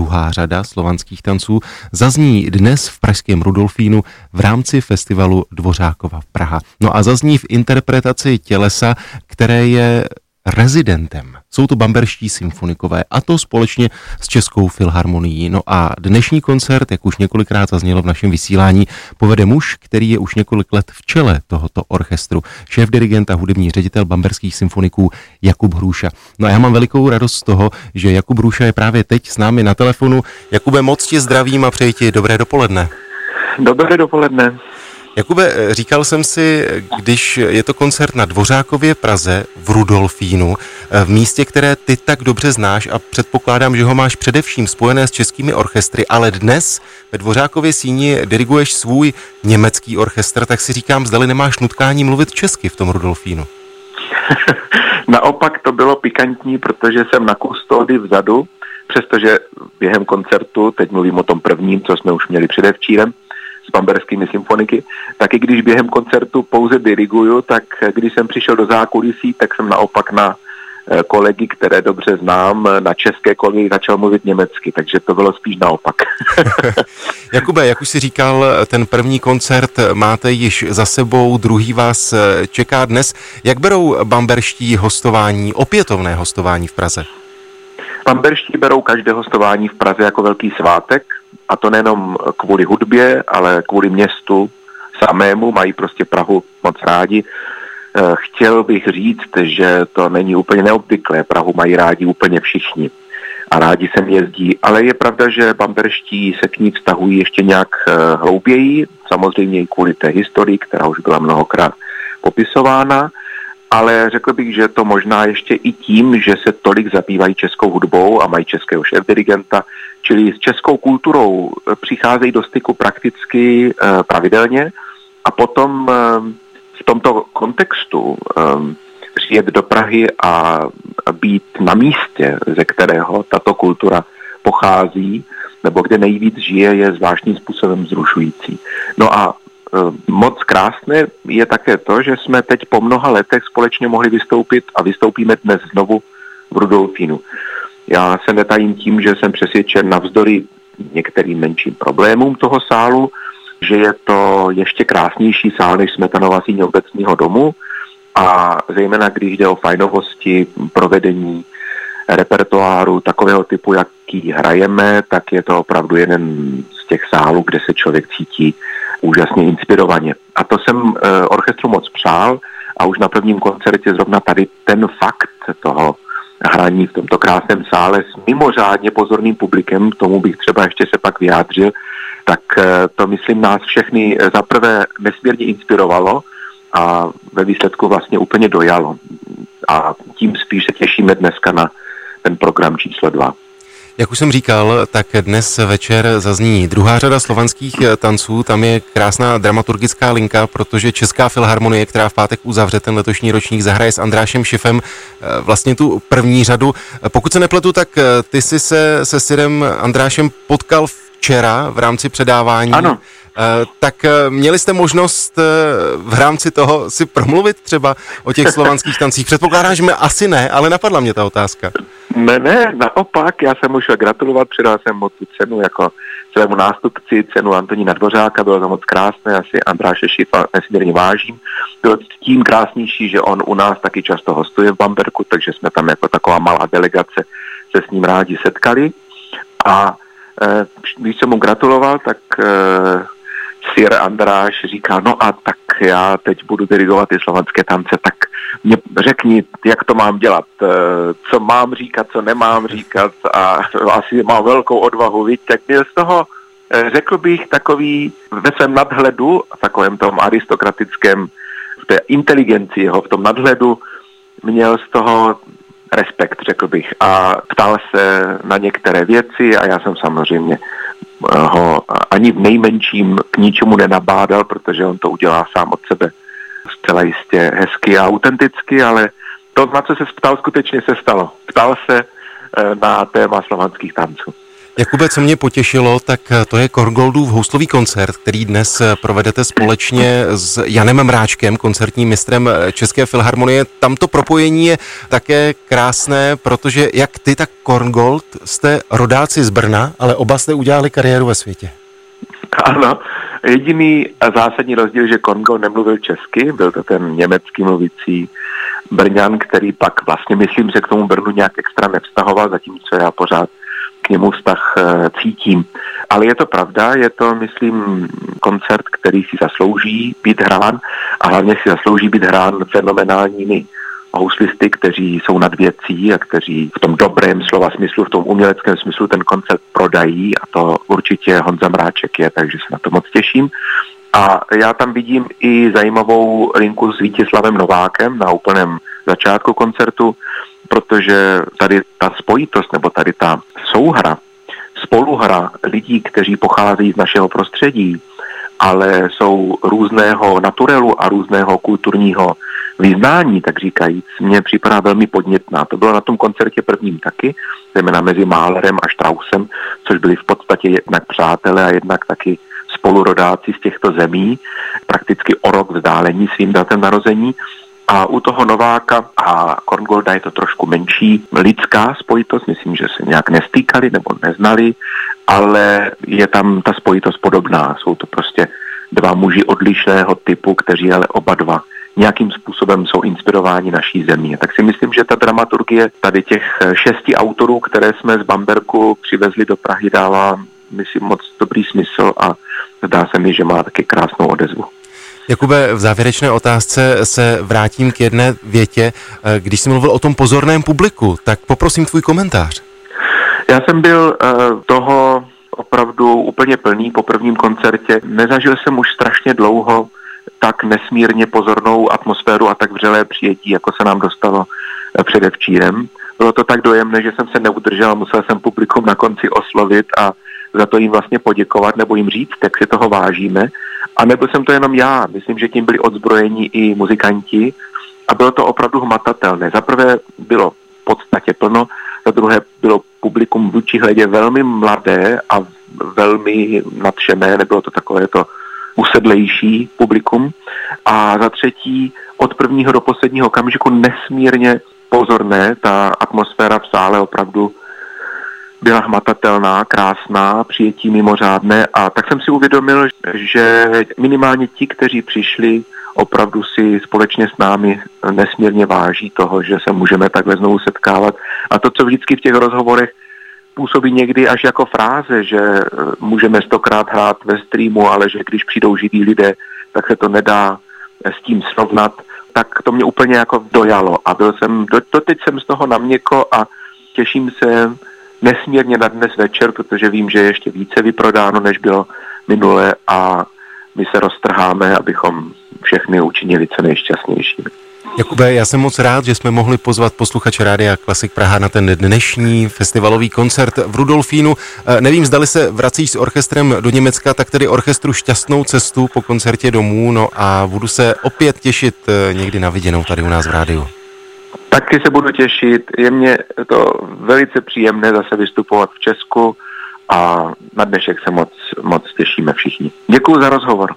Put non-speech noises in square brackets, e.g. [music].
druhá řada slovanských tanců, zazní dnes v pražském Rudolfínu v rámci festivalu Dvořákova v Praha. No a zazní v interpretaci tělesa, které je rezidentem. Jsou to bamberští symfonikové a to společně s Českou filharmonií. No a dnešní koncert, jak už několikrát zaznělo v našem vysílání, povede muž, který je už několik let v čele tohoto orchestru. Šéf dirigent a hudební ředitel bamberských symfoniků Jakub Hruša. No a já mám velikou radost z toho, že Jakub Hruša je právě teď s námi na telefonu. Jakube, moc tě zdravím a přeji ti dobré dopoledne. Dobré dopoledne. Jakube, eh, říkal jsem si, když je to koncert na Dvořákově Praze v Rudolfínu, eh, v místě, které ty tak dobře znáš a předpokládám, že ho máš především spojené s českými orchestry, ale dnes ve Dvořákově síni diriguješ svůj německý orchestr, tak si říkám, zdali nemáš nutkání mluvit česky v tom Rudolfínu. [laughs] Naopak to bylo pikantní, protože jsem na kustody vzadu, přestože během koncertu, teď mluvím o tom prvním, co jsme už měli předevčírem, s bamberskými symfoniky, tak i když během koncertu pouze diriguju, tak když jsem přišel do zákulisí, tak jsem naopak na eh, kolegy, které dobře znám, na české kolegy začal mluvit německy, takže to bylo spíš naopak. [laughs] Jakube, jak už si říkal, ten první koncert máte již za sebou, druhý vás eh, čeká dnes. Jak berou bamberští hostování, opětovné hostování v Praze? Bamberští berou každé hostování v Praze jako velký svátek, a to nejenom kvůli hudbě, ale kvůli městu samému, mají prostě Prahu moc rádi. Eh, chtěl bych říct, že to není úplně neobvyklé, Prahu mají rádi úplně všichni. A rádi sem jezdí, ale je pravda, že bamberští se k ní vztahují ještě nějak eh, hlouběji, samozřejmě i kvůli té historii, která už byla mnohokrát popisována, ale řekl bych, že to možná ještě i tím, že se tolik zabývají českou hudbou a mají českého šéf-dirigenta, čili s českou kulturou eh, přicházejí do styku prakticky eh, pravidelně a potom eh, v tomto kontextu přijet do Prahy a být na místě, ze kterého tato kultura pochází, nebo kde nejvíc žije, je zvláštním způsobem zrušující. No a moc krásné je také to, že jsme teď po mnoha letech společně mohli vystoupit a vystoupíme dnes znovu v Rudolfínu. Já se netajím tím, že jsem přesvědčen navzdory některým menším problémům toho sálu, že je to ještě krásnější sál než Smetanova síně obecního domu a zejména když jde o fajnovosti provedení repertoáru takového typu, jaký hrajeme, tak je to opravdu jeden z těch sálů, kde se člověk cítí úžasně inspirovaně. A to jsem uh, orchestru moc přál a už na prvním koncertě zrovna tady ten fakt toho hraní v tomto krásném sále s mimořádně pozorným publikem, tomu bych třeba ještě se pak vyjádřil, tak uh, to myslím nás všechny zaprvé nesmírně inspirovalo a ve výsledku vlastně úplně dojalo. A tím spíš se těšíme dneska na ten program číslo dva. Jak už jsem říkal, tak dnes večer zazní druhá řada slovanských tanců. Tam je krásná dramaturgická linka, protože Česká filharmonie, která v pátek uzavře ten letošní ročník, zahraje s Andrášem Šifem eh, vlastně tu první řadu. Pokud se nepletu, tak eh, ty jsi se se Sirem Andrášem potkal včera v rámci předávání. Ano. Eh, tak eh, měli jste možnost eh, v rámci toho si promluvit třeba o těch slovanských tancích? Předpokládám, že mě asi ne, ale napadla mě ta otázka. Ne, ne, naopak, já jsem musel gratulovat, předal jsem mu tu cenu jako svému nástupci, cenu Antonína Dvořáka, bylo to moc krásné, asi Andráše Šifa nesmírně vážím. Bylo tím krásnější, že on u nás taky často hostuje v Bamberku, takže jsme tam jako taková malá delegace se s ním rádi setkali. A když jsem mu gratuloval, tak e, Sir Andráš říká, no a tak já teď budu dirigovat ty slovanské tance, tak mě řekni, jak to mám dělat, eh, co mám říkat, co nemám říkat a asi mám velkou odvahu, víc, tak byl z toho, eh, řekl bych, takový ve svém nadhledu, takovém tom aristokratickém, v té inteligenci jeho, v tom nadhledu, měl z toho respekt, řekl bych, a ptal se na některé věci a já jsem samozřejmě ho ani v nejmenším k ničemu nenabádal, protože on to udělá sám od sebe zcela jistě hezky a autenticky, ale to, na co se ptal, skutečně se stalo. Ptal se eh, na téma slovanských tanců. Jakube, co mě potěšilo, tak to je Korgoldův houslový koncert, který dnes provedete společně s Janem Mráčkem, koncertním mistrem České filharmonie. Tam to propojení je také krásné, protože jak ty, tak Korngold jste rodáci z Brna, ale oba jste udělali kariéru ve světě. Ano, jediný a zásadní rozdíl, že Kongo nemluvil česky, byl to ten německý mluvící Brňan, který pak vlastně, myslím, že k tomu Brnu nějak extra nevztahoval, zatímco já pořád němu vztah eh, cítím. Ale je to pravda, je to, myslím, koncert, který si zaslouží být hrán a hlavně si zaslouží být hrán fenomenálními houslisty, kteří jsou nad věcí a kteří v tom dobrém slova smyslu, v tom uměleckém smyslu ten koncert prodají a to určitě Honza Mráček je, takže se na to moc těším. A já tam vidím i zajímavou linku s Vítězslavem Novákem na úplném začátku koncertu, protože tady ta spojitost nebo tady ta souhra, spoluhra lidí, kteří pocházejí z našeho prostředí, ale jsou různého naturelu a různého kulturního vyznání, tak říkajíc, mně připadá velmi podnětná. To bylo na tom koncertě prvním taky, zejména mezi Málerem a Štrausem, což byli v podstatě jednak přátelé a jednak taky spolurodáci z těchto zemí, prakticky o rok vzdálení svým datem narození. A u toho Nováka a Korngolda je to trošku menší lidská spojitost, myslím, že se nějak nestýkali nebo neznali, ale je tam ta spojitost podobná. Jsou to prostě dva muži odlišného typu, kteří ale oba dva nějakým způsobem jsou inspirováni naší zemí. Tak si myslím, že ta dramaturgie tady těch šesti autorů, které jsme z Bamberku přivezli do Prahy, dává, myslím, moc dobrý smysl a zdá se mi, že má taky krásnou odezvu. Jakube, v závěrečné otázce se vrátím k jedné větě. Když jsi mluvil o tom pozorném publiku, tak poprosím tvůj komentář. Já jsem byl uh, toho opravdu úplně plný po prvním koncertě. Nezažil jsem už strašně dlouho tak nesmírně pozornou atmosféru a tak vřelé přijetí, jako se nám dostalo eh, předevčírem. Bylo to tak dojemné, že jsem se neudržel, musel jsem publikum na konci oslovit a za to jim vlastně poděkovat nebo jim říct, jak si toho vážíme. A nebyl jsem to jenom já, myslím, že tím byli odzbrojeni i muzikanti a bylo to opravdu hmatatelné. Za prvé bylo v podstatě plno, za druhé bylo publikum vůči hledě velmi mladé a velmi nadšené, nebylo to takové to usedlejší publikum. A za třetí, od prvního do posledního okamžiku nesmírně pozorné, ta atmosféra v sále opravdu byla hmatatelná, krásná, přijetí mimořádné a tak jsem si uvědomil, že minimálně ti, kteří přišli, opravdu si společně s námi nesmírně váží toho, že se můžeme takhle znovu setkávat. A to, co vždycky v těch rozhovorech působí někdy až jako fráze, že eh, můžeme stokrát hrát ve streamu, ale že když přijdou živí lidé, tak se to nedá eh, s tím srovnat, tak to mě úplně jako dojalo a byl jsem, do, doteď jsem z toho na měko a těším se nesmírně na dnes večer, protože vím, že je ještě více vyprodáno, než bylo minule a my se roztrháme, abychom všechny učinili co nejšťastnějšími. Jakube, já jsem moc rád, že jsme mohli pozvat posluchače Rádia Klasik Praha na ten dnešní festivalový koncert v Rudolfínu. Eh, nevím, zdali se vracíš s orchestrem do Německa, tak tedy orchestru šťastnou cestu po koncertě domů, no a budu se opět těšit eh, někdy na viděnou tady u nás v rádiu. Taky se budu těšit, je mě to velice příjemné zase vystupovat v Česku a na dnešek se moc, moc těšíme všichni. Děkuji za rozhovor.